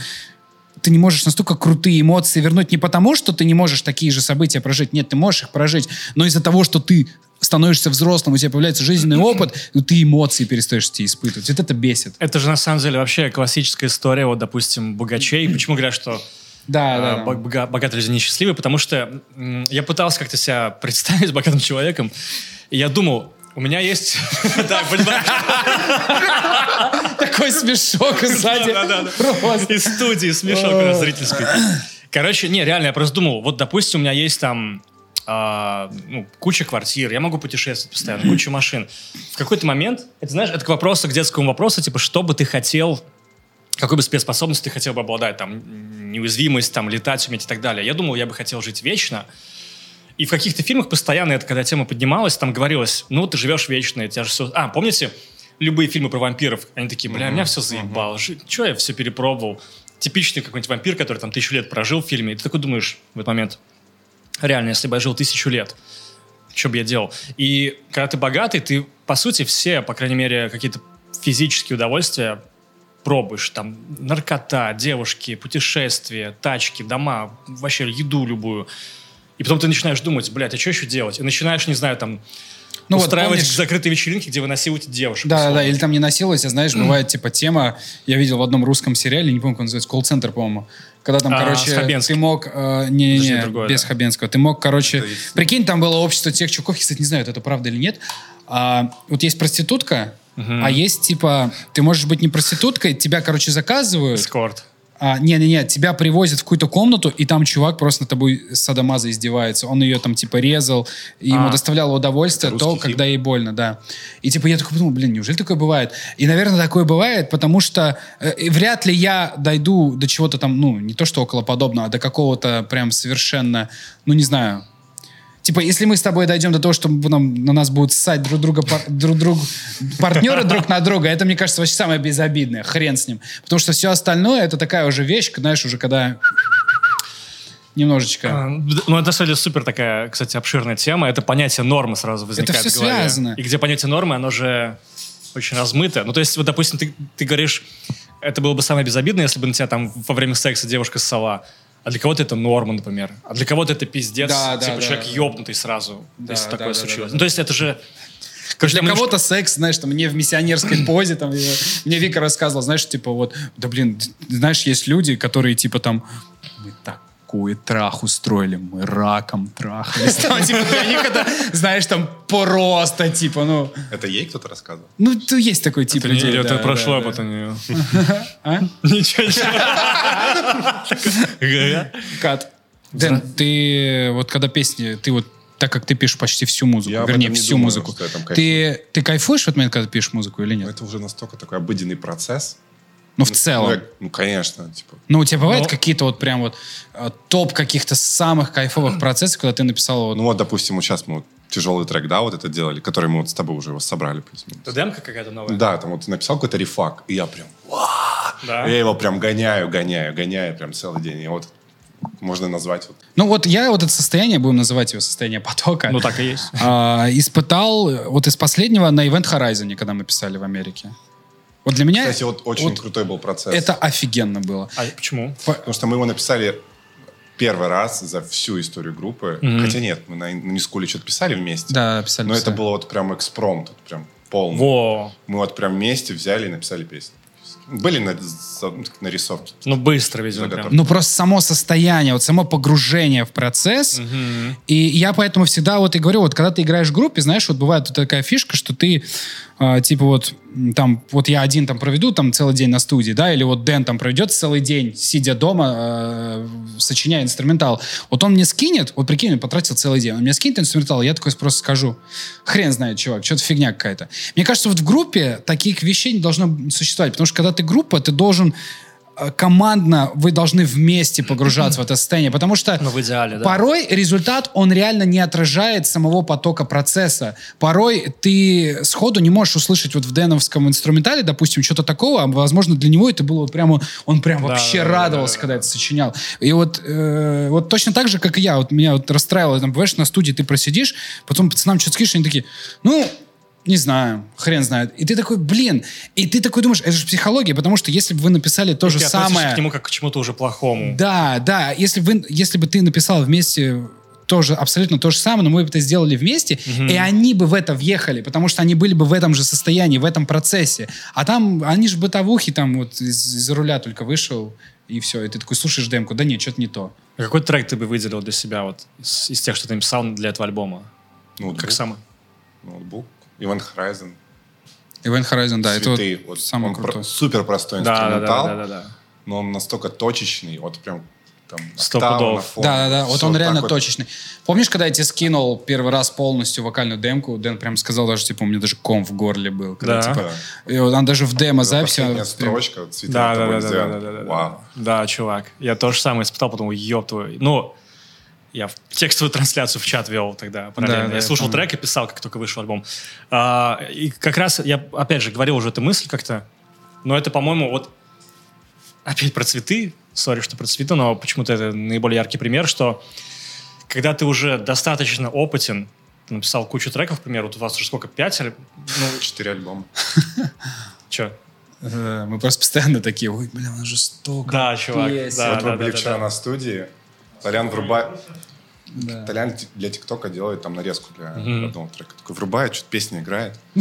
ты не можешь настолько крутые эмоции вернуть не потому, что ты не можешь такие же события прожить. Нет, ты можешь их прожить, но из-за того, что ты становишься взрослым, у тебя появляется жизненный опыт, и ты эмоции перестаешь эти испытывать. Вот это бесит. Это же на самом деле вообще классическая история, вот, допустим, богачей. Почему говорят, что Да, а, да, да. бог- бога- богатые люди несчастливы? Потому что я пытался как-то себя представить богатым человеком, и я думал, у меня есть... Такой смешок сзади. Из студии смешок зрительский. Короче, не, реально, я просто думал, вот, допустим, у меня есть там а, ну, куча квартир, я могу путешествовать постоянно, куча машин. В какой-то момент, это, знаешь, это к вопросу, к детскому вопросу, типа, что бы ты хотел, какой бы спецспособность ты хотел бы обладать, там, неуязвимость, там, летать, уметь и так далее. Я думал, я бы хотел жить вечно, и в каких-то фильмах постоянно, это когда тема поднималась, там говорилось, ну, ты живешь вечно, тебя же все... А, помните, любые фильмы про вампиров, они такие, бля, меня все заебало, что я все перепробовал. Типичный какой-нибудь вампир, который там тысячу лет прожил в фильме, и ты такой думаешь в этот момент, реально, если бы я жил тысячу лет, что бы я делал? И когда ты богатый, ты, по сути, все, по крайней мере, какие-то физические удовольствия пробуешь. Там наркота, девушки, путешествия, тачки, дома, вообще еду любую. И потом ты начинаешь думать, блядь, а что еще делать? И начинаешь, не знаю, там, Ну вот устраивать помнишь- закрытые вечеринки, где вы насилуете девушек. Да, да, условно. да, или там не насиловать, а знаешь, бывает типа тема, я видел в одном русском сериале, не помню, как он называется, колл-центр, по-моему, когда там, А, короче, ты мог, э, не, Подожди, не, другое, без да. Хабенского, ты мог, короче, Это есть- прикинь, там было общество тех чуваков, я, кстати, не знаю, это правда или нет, А, вот есть проститутка, а есть типа, ты можешь быть не проституткой, тебя, короче, заказывают, Эскорт. А, не-не-не, тебя привозят в какую-то комнату, и там чувак просто над тобой с садомаза издевается. Он ее там типа резал, и ему А. доставляло удовольствие то, русский когда ей больно, да. И типа я такой подумал, блин, неужели такое бывает? И, наверное, такое бывает, потому что э, вряд ли я дойду до чего-то там, ну, не то что около подобного, а до какого-то прям совершенно, ну, не знаю, Типа, если мы с тобой дойдем до того, что нам, на нас будут ссать друг друга, пар- друг друг, партнеры друг на друга, это, мне кажется, вообще самое безобидное. Хрен с ним. Потому что все остальное, это такая уже вещь, знаешь, уже когда немножечко... А, Ну, это, на самом деле, супер такая, кстати, обширная тема. Это понятие нормы сразу возникает всё в голове. связано. И где понятие нормы, оно же очень размыто. Ну, то есть, вот, допустим, ты, ты говоришь, это было бы самое безобидное, если бы на тебя там во время секса девушка ссала. А для кого-то это норма, например. А для кого-то это пиздец. Да, да, типа да, человек да. ёбнутый сразу, Да, если да, такое да, случилось. да, да, Ну, то есть это же... Короче, Для кого-то секс, знаешь, там, мне в миссионерской позе, там, мне Вика рассказывала, знаешь, типа вот, да блин, знаешь, есть люди, которые типа там, такой трах устроили, мы раком трахались. Там, типа, для них это, знаешь, там, просто, типа, ну, Это ей кто-то рассказывал? ну, то есть такой тип Это, не- людей. или это да, прошло, да, а да. потом не- А? Ничего, ничего. Кат. Дэн, ты вот когда песни, ты вот так как ты пишешь почти всю музыку, Я вернее, не всю думаю, музыку. что я там ты, ты кайфуешь в этот момент, когда ты пишешь музыку или нет? это уже настолько такой обыденный процесс. Ну, в Ну, целом. я- Ну, конечно, типа. Ну, у тебя бывают Но- какие-то вот прям вот э, топ каких-то самых кайфовых процессов, когда ты написал вот... Ну вот, допустим, вот сейчас мы вот тяжелый трек, да, вот это делали, который мы вот с тобой уже его собрали. Это демка какая-то новая? Да, там вот ты написал какой-то рефак, и я прям, Да. я его прям гоняю, гоняю, гоняю прям целый день. И вот можно назвать вот Ну, вот я вот это состояние, будем называть его состояние потока, Ну так и есть. а, испытал э, вот из последнего на Event Horizon, когда мы писали в Америке. Вот для меня Кстати, вот очень вот крутой был процесс. это офигенно было. А почему? Потому что мы его написали первый раз за всю историю группы. Хотя нет, мы на Нискуле что-то писали вместе. Да, писали. Но это писали. было вот прям экспромт, вот прям полный. Во. Мы вот прям вместе взяли и написали песню. Были на- нарисовки. Ну быстро, видимо, прям. Ну, просто само состояние, вот само погружение в процесс. И я поэтому всегда вот и говорю, вот когда ты играешь в группе, знаешь, вот бывает вот такая фишка, что ты, э, типа вот, там, вот я один там проведу там целый день на студии, да, или вот Дэн там проведет целый день, сидя дома, э, сочиняя инструментал. Вот он мне скинет, вот прикинь, он потратил целый день, он мне скинет инструментал, я такой просто скажу, хрен знает, чувак, что-то фигня какая-то. Мне кажется, вот в группе таких вещей не должно существовать, потому что когда ты группа, ты должен командно, вы должны вместе погружаться в это состояние, потому что Ну, в идеале, да. порой результат, он реально не отражает самого потока процесса. Порой ты сходу не можешь услышать вот в Дэновском инструментале, допустим, что-то такого, а, возможно, для него это было прямо, он прям Да, вообще да, радовался, да, да, когда это сочинял. И вот, э, вот точно так же, как и я, вот меня вот расстраивало, там, бываешь, на студии ты просидишь, потом пацанам что-то скинешь, они такие, ну, не знаю, хрен знает. И ты такой, блин, и ты такой думаешь, это же психология, потому что если бы вы написали то И же ты самое... к нему как к чему-то уже плохому. Да, да. Если, вы, если бы ты написал вместе тоже абсолютно то же самое, но мы бы это сделали вместе, и они бы в это въехали, потому что они были бы в этом же состоянии, в этом процессе. А там, они же бытовухи, там вот из, из руля только вышел, и все. И ты такой слушаешь демку, да нет, что-то не то. А Какой трек ты бы выделил для себя вот из, из тех, что ты написал для этого альбома? Ноутбук. Как самый? Ноутбук. Event Horizon. Event Horizon, да, это Цветы. вот Вот самый он крутой. про- супер простой Да, да, да, инструментал, да, да, да. но он настолько точечный, вот прям там октава. Да, да, да. Вот он реально вот. точечный. Помнишь, когда я тебе скинул первый раз полностью вокальную демку, Дэн прям сказал даже, типа, у меня даже ком в горле был. Когда, Да. типа, и вот он даже в демо-записи... Прям- строчка, цветы Да, на да, тобой да, да, сделаны. да, да, да, да. Вау. Да, чувак. Я то же самое испытал, потом, ёб твою. Ну, я текстовую трансляцию в чат вел тогда параллельно. Да, да, я я слушал помню. трек и писал, как только вышел альбом. А, и как раз я, опять же, говорил уже эту мысль как-то, но это, по-моему, вот опять про цветы, сори, что про цветы, но почему-то это наиболее яркий пример, что когда ты уже достаточно опытен, ты написал кучу треков, к примеру, вот у вас уже сколько, пять? или- Ну, Четыре альбома. что? Э, Мы просто постоянно такие, ой, бля, у нас же столько Да, чувак, песен». да, вот да, вы были да, вчера да. на студии, Толян врубает... Да. Толян для ТикТока делает там нарезку для одного трека. Такой врубает, что-то песня играет.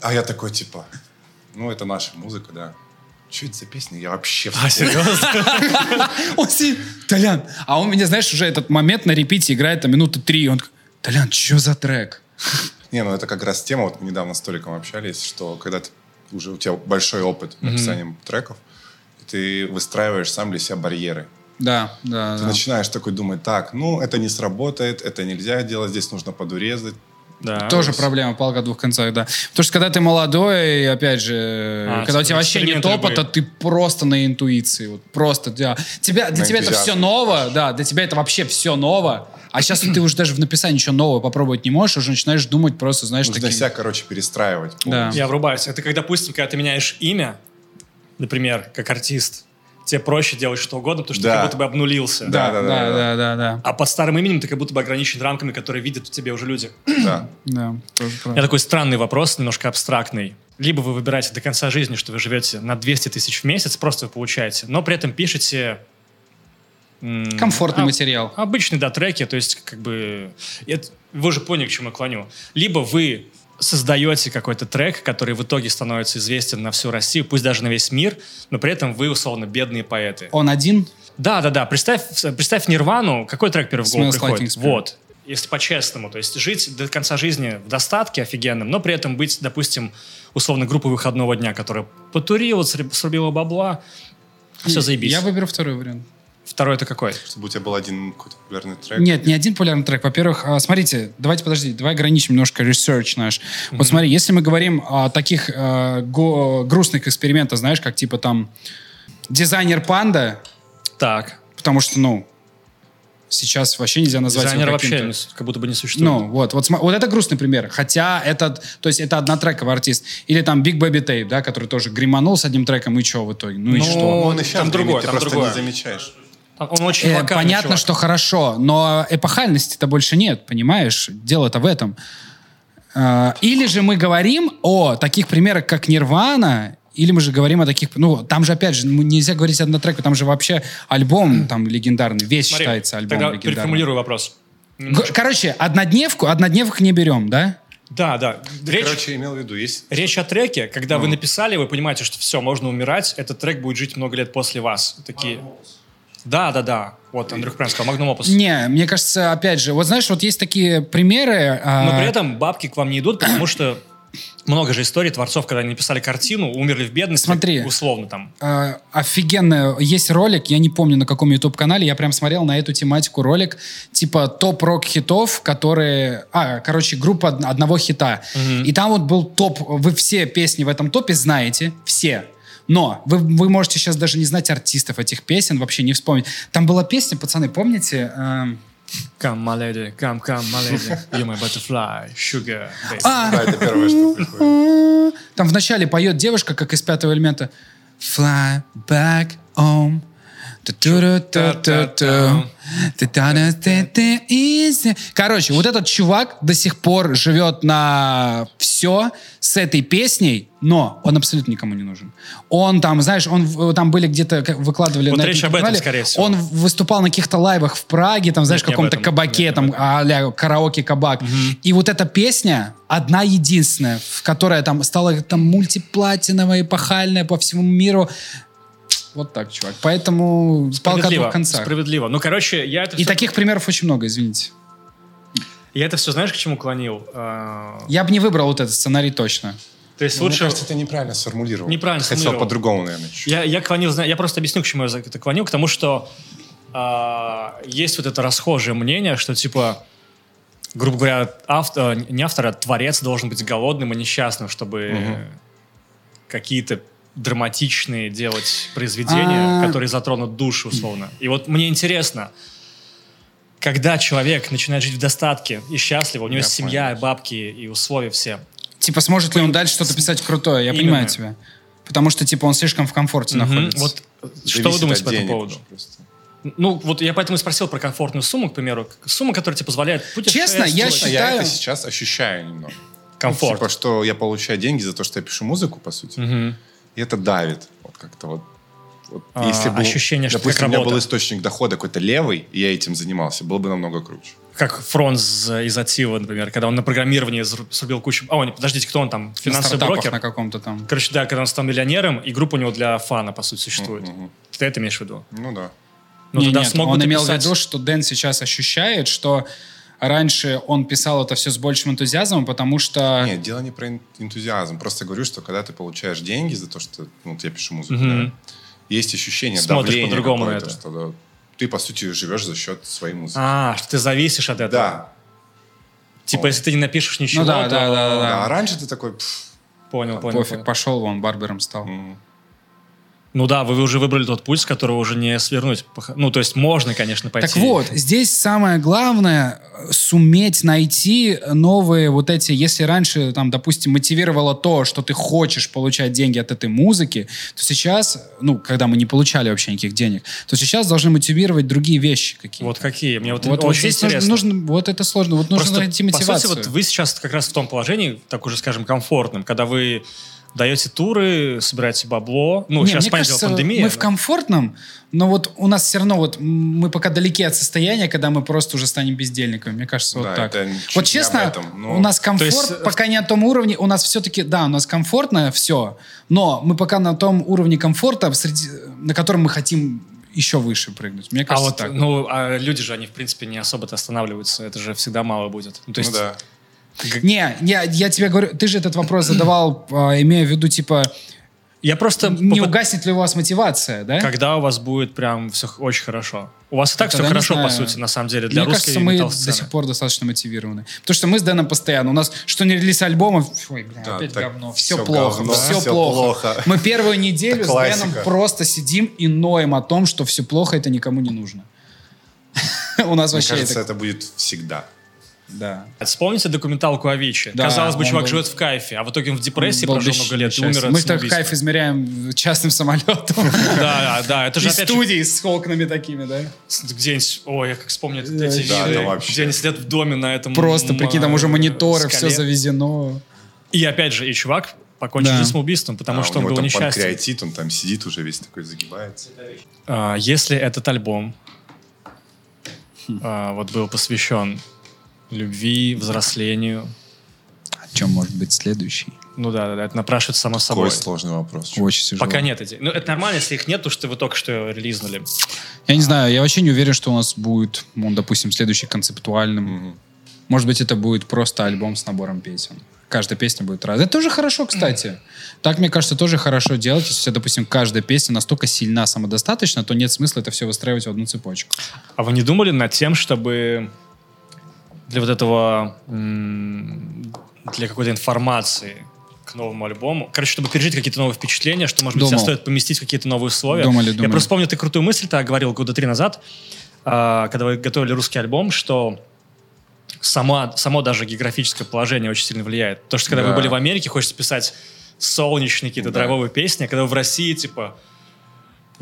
А я такой, типа, ну, это наша музыка, да. Что это за песня? Я вообще... А, серьезно? Он сидит, Толян, а он меня, знаешь, уже этот момент на репите играет там минуты три, и он такой, Толян, что за трек? Не, ну это как раз тема, вот мы недавно с Толиком общались, что когда ты уже у тебя большой опыт написания треков, ты выстраиваешь сам для себя барьеры. Да, да, Ты да. начинаешь такой думать, так, ну это не сработает, это нельзя делать, здесь нужно подурезать. Да. Тоже проблема, палка о двух концах, да. Потому что когда ты молодой, и опять же, А, когда у тебя вообще нет опыта, любые. ты просто на интуиции. Вот просто, да. Тебя, для На тебя это все ново, да, для тебя это вообще все ново. А сейчас ты уже даже в написании ничего нового попробовать не можешь, уже начинаешь думать просто, знаешь, Нужно таким... себя, короче, перестраивать. Да. полностью. Я врубаюсь. Это когда, допустим, когда ты меняешь имя, например, как артист, тебе проще делать что угодно, потому что Да. ты как будто бы обнулился. Да, да, да, да, да. да, да, да. А под старым именем ты как будто бы ограничен рамками, которые видят в тебе уже люди. Да. Да, тоже У правда. меня такой странный вопрос, немножко абстрактный. Либо вы выбираете до конца жизни, что вы живете на 200 тысяч в месяц, просто вы получаете, но при этом пишете... Комфортный а- материал. Обычные, да, треки, то есть как бы... это- вы же поняли, к чему я клоню. Либо вы создаете какой-то трек, который в итоге становится известен на всю Россию, пусть даже на весь мир, но при этом вы, условно, бедные поэты. Он один? Да, да, да. Представь, представь Нирвану, какой трек первый в голову Smells Like приходит? Spirit. Вот. Если по-честному, то есть жить до конца жизни в достатке офигенном, но при этом быть, допустим, условно, группой выходного дня, которая потурила, сруб- срубила бабла, все заебись. Я выберу второй вариант. Второй это какой? Чтобы у тебя был один какой-то популярный трек. Нет, не один популярный трек. Во-первых, а, смотрите, давайте подожди, давай ограничим немножко research наш. Вот смотри, если мы говорим о таких э, го- грустных экспериментах, знаешь, как типа там Desiigner Panda, Так. потому что, ну, сейчас вообще нельзя назвать его Desiigner вообще не с- как будто бы не существует. Ну, вот, вот, вот это грустный пример. Хотя это, то есть это однотрековый артист. Или там Big Baby Tape, да, который тоже гриманул с одним треком, и что в итоге? Ну, и Ну, что? Он и сейчас Там другое, ты там просто другое. не замечаешь. Он очень Э, понятно, чувак. что хорошо, но эпохальности-то больше нет, понимаешь? Дело-то в этом. Э, Или же мы говорим о таких примерах, как Нирвана, или мы же говорим о таких... Ну, там же, опять же, нельзя говорить однотреку, там же вообще альбом там легендарный, весь Смотри, считается альбом Тогда легендарным. переформулирую вопрос. Короче, однодневку, однодневку не берем, да? Да, да. Речь, Короче, имел в виду, есть... речь о треке, когда Ну. вы написали, вы понимаете, что все, можно умирать, этот трек будет жить много лет после вас. Такие... Да, да, да. Вот Андрюх правильно сказал, Magnum Opus. Не, мне кажется, опять же, вот знаешь, вот есть такие примеры... а, Но при этом бабки к вам не идут, потому что много же историй творцов, когда они написали картину, умерли в бедности, Смотри. условно там. Э, офигенно. Есть ролик, я не помню на каком YouTube-канале, я прям смотрел на эту тематику ролик, типа топ-рок хитов, которые... А, короче, группа од- одного хита. И там вот был топ, вы все песни в этом топе знаете, все. Но вы, вы можете сейчас даже не знать артистов этих песен, вообще не вспомнить. Там была песня, пацаны, помните? Эм, Come, my lady, come, come, my lady, you my butterfly, sugar. baby. а, Да, это первое, что приходит. Там вначале поет девушка, как из пятого элемента. Fly back home. Короче, вот этот чувак до сих пор живет на все с этой песней, но он абсолютно никому не нужен. Он там, знаешь, он там были где-то выкладывали Вот на речь об этом, скорее всего. Он выступал на каких-то лайвах в Праге, там, знаешь, в каком-то кабаке, там, а-ля караоке-кабак. И вот эта песня одна единственная, в которая там стала там мультиплатиновая, эпохальная по всему миру. Вот так, чувак. Поэтому палка двух концах. справедливо. Ну, короче, я это И все, таких примеров очень много, извините. я это все знаешь, к чему клонил? А, Я бы не выбрал вот этот сценарий точно. То есть Ну, Мне лучше... кажется, ты неправильно сформулировал. Неправильно Хотел сформулировал. по-другому, наверное. чуть. Я, я клонил, я просто объясню, к чему я это клонил, к тому, что а, есть вот это расхожее мнение, что типа, грубо говоря, автор, не автор, а творец должен быть голодным и несчастным, чтобы какие-то драматичные делать произведения, А. которые затронут душу, условно. И вот мне интересно, когда человек начинает жить в достатке и счастливо, у него Я есть семья, понял. бабки и условия все. Типа, сможет ли он дальше что-то писать крутое? Я Именно. понимаю тебя. Потому что, типа, он слишком в комфорте Мгм. находится. Вот что вы Зависит думаете по этому поводу? просто. Ну, вот я поэтому и спросил про комфортную сумму, к примеру. Сумма, которая тебе позволяет Честно, я. А считаю- я это сейчас ощущаю немного. Комфорт. Типа, что я получаю деньги за то, что я пишу музыку, по сути. Мгм. И это давит. Вот как-то вот. вот А, ощущение, что допустим, у меня работа. был источник дохода какой-то левый, и я этим занимался, было бы намного круче. Как Фронз из Атива, например, когда он на программирование зру- срубил кучу... О, не, подождите, кто он там? на Финансовый стартапах брокер? на каком-то там. Короче, да, когда он стал миллионером, и группа у него для фана, по сути, существует. Мгм. Ты это имеешь в виду? Ну да. Ну, Не, тогда нет, смог бы он имел писать- в виду, что Дэн сейчас ощущает, что раньше он писал это все с большим энтузиазмом, потому что... Нет, дело не про эн- энтузиазм. Просто говорю, что когда ты получаешь деньги за то, что ну, вот я пишу музыку, Мгм. да, есть ощущение Смотришь давления по-другому на это. что да, ты, по сути, живешь за счет своей музыки. А, что ты зависишь от этого. да. Типа, если ты не напишешь ничего, Ну да, то... да, да, да, Да, А раньше ты такой... пф, Понял, понял. Пофиг, понял. пошел вон, барбером стал. м. Ну да, вы уже выбрали тот путь, с которого уже не свернуть. Ну, то есть можно, конечно, пойти. Так вот, здесь самое главное э, суметь найти новые вот эти, если раньше, там, допустим, мотивировало то, что ты хочешь получать деньги от этой музыки, то сейчас, ну, когда мы не получали вообще никаких денег, то сейчас должны мотивировать другие вещи какие-то. Вот какие? Мне вот, вот, вот очень нужно, интересно. нужно- вот это сложно, вот нужно Просто, найти по мотивацию. сути, вот вы сейчас как раз в том положении, так уже скажем, комфортном, когда вы даете туры, собираете бабло. Ну, Не, сейчас, понятно, кажется, пандемия. мы в но- комфортном, но вот у нас все равно вот мы пока далеки от состояния, когда мы просто уже станем бездельниками. Мне кажется, вот Да, так. Вот не честно, об этом, но- у нас комфорт То есть, э, пока не на том уровне. У нас все-таки, да, у нас комфортно все, но мы пока на том уровне комфорта, среди, на котором мы хотим еще выше прыгнуть. Мне А кажется, вот, так. ну, а люди же, они, в принципе, не особо-то останавливаются. Это же всегда мало будет. Ну, то есть, Ну да. Не, я, я тебе говорю, ты же этот вопрос задавал, а, имея в виду, типа, Я просто... Не попыт- угаснет ли у вас мотивация, да? Когда у вас будет прям все очень хорошо? У вас и так все Тогда не хорошо, по знаю. сути, на самом деле, для Мне русской кажется, мы до сих пор достаточно мотивированы. Потому что мы с Дэном постоянно. У нас что не релиз альбома, ой, бля, Да, опять так говно. Все, всё плохо, говно, все, всё плохо. плохо. Мы первую неделю с. Дэном просто сидим и ноем о том, что все плохо, это никому не нужно. У нас Мне вообще кажется, это... это будет всегда. Да. Вспомните документалку Авичи. Да, Казалось бы, он чувак был- живет в кайфе, а в итоге он в депрессии Был прожил много лет и умер Мы так кайф измеряем частным самолетом. Да, да, это же опять студии с окнами такими, да? где-нибудь, ой, я как вспомню эти виды, где они сидят в доме на этом Просто, прикинь, там уже мониторы, все завезено. И опять же, и чувак покончил Да. жизнь самоубийством, потому А, что он был там несчастен. панкреатит, он там сидит уже весь такой загибается. А, Если этот альбом а, вот был посвящен любви, взрослению, О чем может быть следующий? ну да, да, да, это напрашивается само собой. Какой сложный вопрос. Очень тяжело. Пока нет идей. Ну, это нормально, если их нет, потому что вы только что релизнули. Я не знаю, я вообще не уверен, что у нас будет, ну, допустим, следующий концептуальным. Может быть, это будет просто альбом с набором песен. Каждая песня будет разная. Это тоже хорошо, кстати. Так, мне кажется, тоже хорошо делать. Если, у тебя, допустим, каждая песня настолько сильна, самодостаточна, то нет смысла это все выстраивать в одну цепочку. А вы не думали над тем, чтобы для вот этого, для какой-то информации к новому альбому, короче, чтобы пережить какие-то новые впечатления, что, может быть, Думал. тебя стоит поместить в какие-то новые условия. Думали, Я думали. просто помню, ты крутую мысль ты говорил года три назад, а, когда вы готовили русский альбом, что сама, само даже географическое положение очень сильно влияет. То, что когда вы Да. были в Америке, хочется писать солнечные какие-то Да. драйвовые песни, а когда вы в России, типа,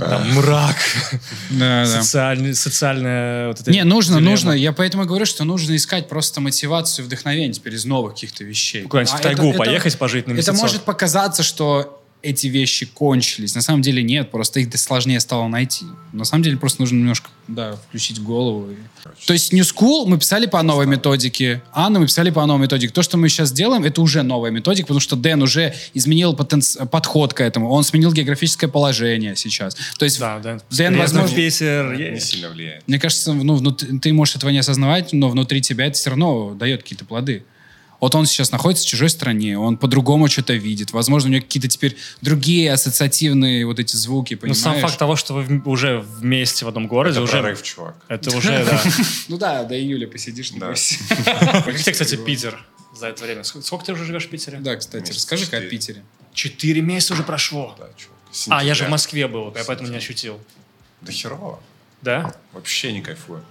там, мрак, Да, социальная вот эта Не, нужно, дилемма. нужно. Я поэтому и говорю, что нужно искать просто мотивацию и вдохновение теперь из новых каких-то вещей. Куда-нибудь А в тайгу это- поехать, пожить на Это месяцок. может показаться, что эти вещи кончились. На самом деле нет, просто их сложнее стало найти. На самом деле просто нужно немножко, да, включить голову. и- То есть New School мы писали по новой методике, Анну мы писали по новой методике. То, что мы сейчас делаем, это уже новая методика, потому что Дэн уже изменил потенци- подход к этому. Он сменил географическое положение сейчас. То есть Да. Дэн, Приездом возможно, в Питер. Не сильно влияет. мне кажется, ну, внут- ты можешь этого не осознавать, но внутри тебя это все равно дает какие-то плоды. Вот он сейчас находится в чужой стране, он по-другому что-то видит. Возможно, у него какие-то теперь другие ассоциативные вот эти звуки, Ну, понимаешь? сам факт того, что вы уже вместе в одном городе, Это уже... прорыв, чувак. Это уже, да. Ну да, до июля посидишь, Да. небось. Как тебе, кстати, Питер за это время? Ск- Сколько ты уже живешь в Питере? Да, кстати, расскажи-ка о. Питере. Четыре месяца уже прошло. Да, чувак. А, я же в. Москве был, я поэтому не ощутил. Да херово. Да? Вообще не кайфую.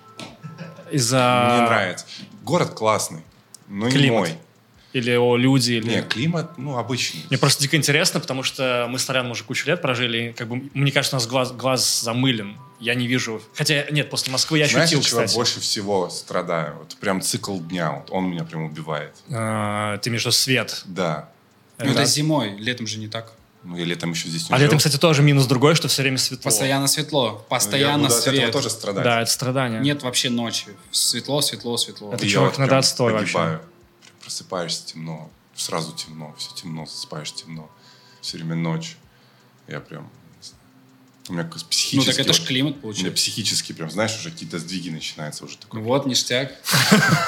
Из-за... Мне нравится. Город классный, но не Климат. мой. Или о люди, или... Не, климат, ну, обычный. Мне просто дико интересно, потому что мы с Толяном уже кучу лет прожили, как бы, мне кажется, у нас глаз, глаз замылен. Я не вижу... Хотя, нет, после Москвы я Знаешь, ощутил, от чего я кстати. больше всего страдаю? Вот прям цикл дня, вот он меня прям убивает. А, ты между свет. Да. Ну, это зимой, летом же не так. Ну, я летом еще здесь не А жил. летом, кстати, тоже минус другой, что все время светло. Постоянно светло, Ну, я постоянно буду от этого свет. тоже страдать. Да, это страдание. Нет вообще ночи. Светло, светло, светло. Это И я чувак вот надо прям отстой вообще. погибаю. Прям Просыпаешься темно, сразу темно, все темно, засыпаешь темно. Все время ночь. Я прям... У меня как Ну психически... так это ж вот- климат У меня получается. психически прям, знаешь, уже какие-то сдвиги начинаются уже такой. Вот, ништяк.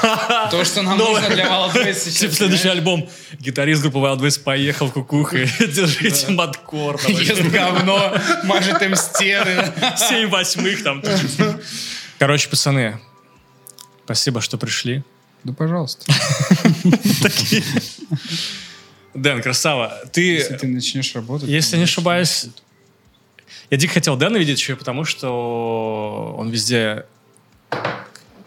То, что нам нужно для Wild сейчас. Типа следующий альбом. Гитарист группы Wild Ways поехал кукухой. Держите маткор. Ест говно, мажет им стены. Семь восьмых там. Короче, пацаны, спасибо, что пришли. Да, пожалуйста. Дэн, красава. Если Ты, ты начнешь работать... если не ошибаюсь, я дико хотел Дэна видеть еще, потому что он везде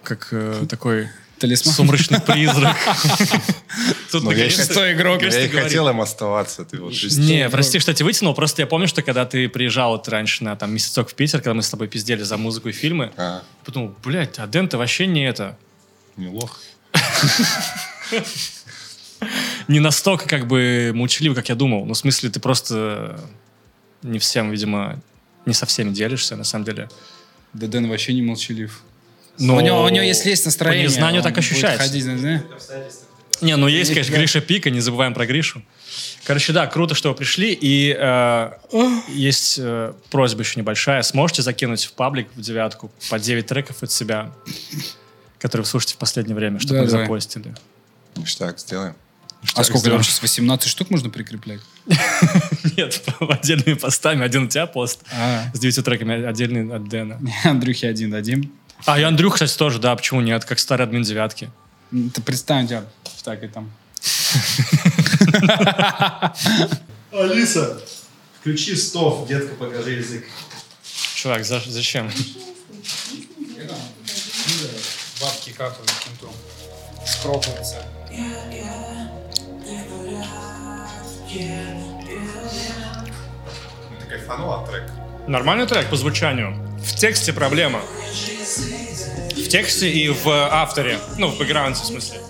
как э, такой Талисман. сумрачный призрак. Тут Ну, Кто игрок? Я и хотел им оставаться. Ты вот Не, прости, что я тебя вытянул. Просто я помню, что когда ты приезжал вот раньше на там месяцок в Питер, когда мы с тобой пиздели за музыку и фильмы, А, подумал, блядь, а Дэн-то вообще не это. не лох. Не настолько как бы молчаливый, как я думал. Ну, в смысле, ты просто не всем, видимо, не со всеми делишься, на самом деле. Да Дэн вообще не молчалив. Но У него, у него если есть настроение, По незнанию так будет ощущается. ходить, знаешь? Не, ну есть, конечно, Гриша Пика, не забываем про Гришу. Короче, да, круто, что вы пришли. И э, есть э, просьба еще небольшая. Сможете закинуть в паблик в девятку по 9 треков от себя, которые вы слушаете в последнее время, чтобы Да, мы запостили? Ништяк, сделаем. А сколько сделано. там сейчас? 18 штук можно прикреплять? Нет, отдельными постами. Один у тебя пост А, с девятью треками, отдельный от Дэна. Андрюхе один дадим. А, и Андрюх, кстати, тоже, да, почему нет, как старый админ девятки. Ты представь, тебя так и там. Алиса, включи стов, детка, покажи язык. Чувак, за- зачем? Бабки капают кенту. Скропывается. Ты кайфанул от трека? Нормальный трек по звучанию. В тексте проблема. В тексте и в авторе. Ну, в бэкграунде, в смысле.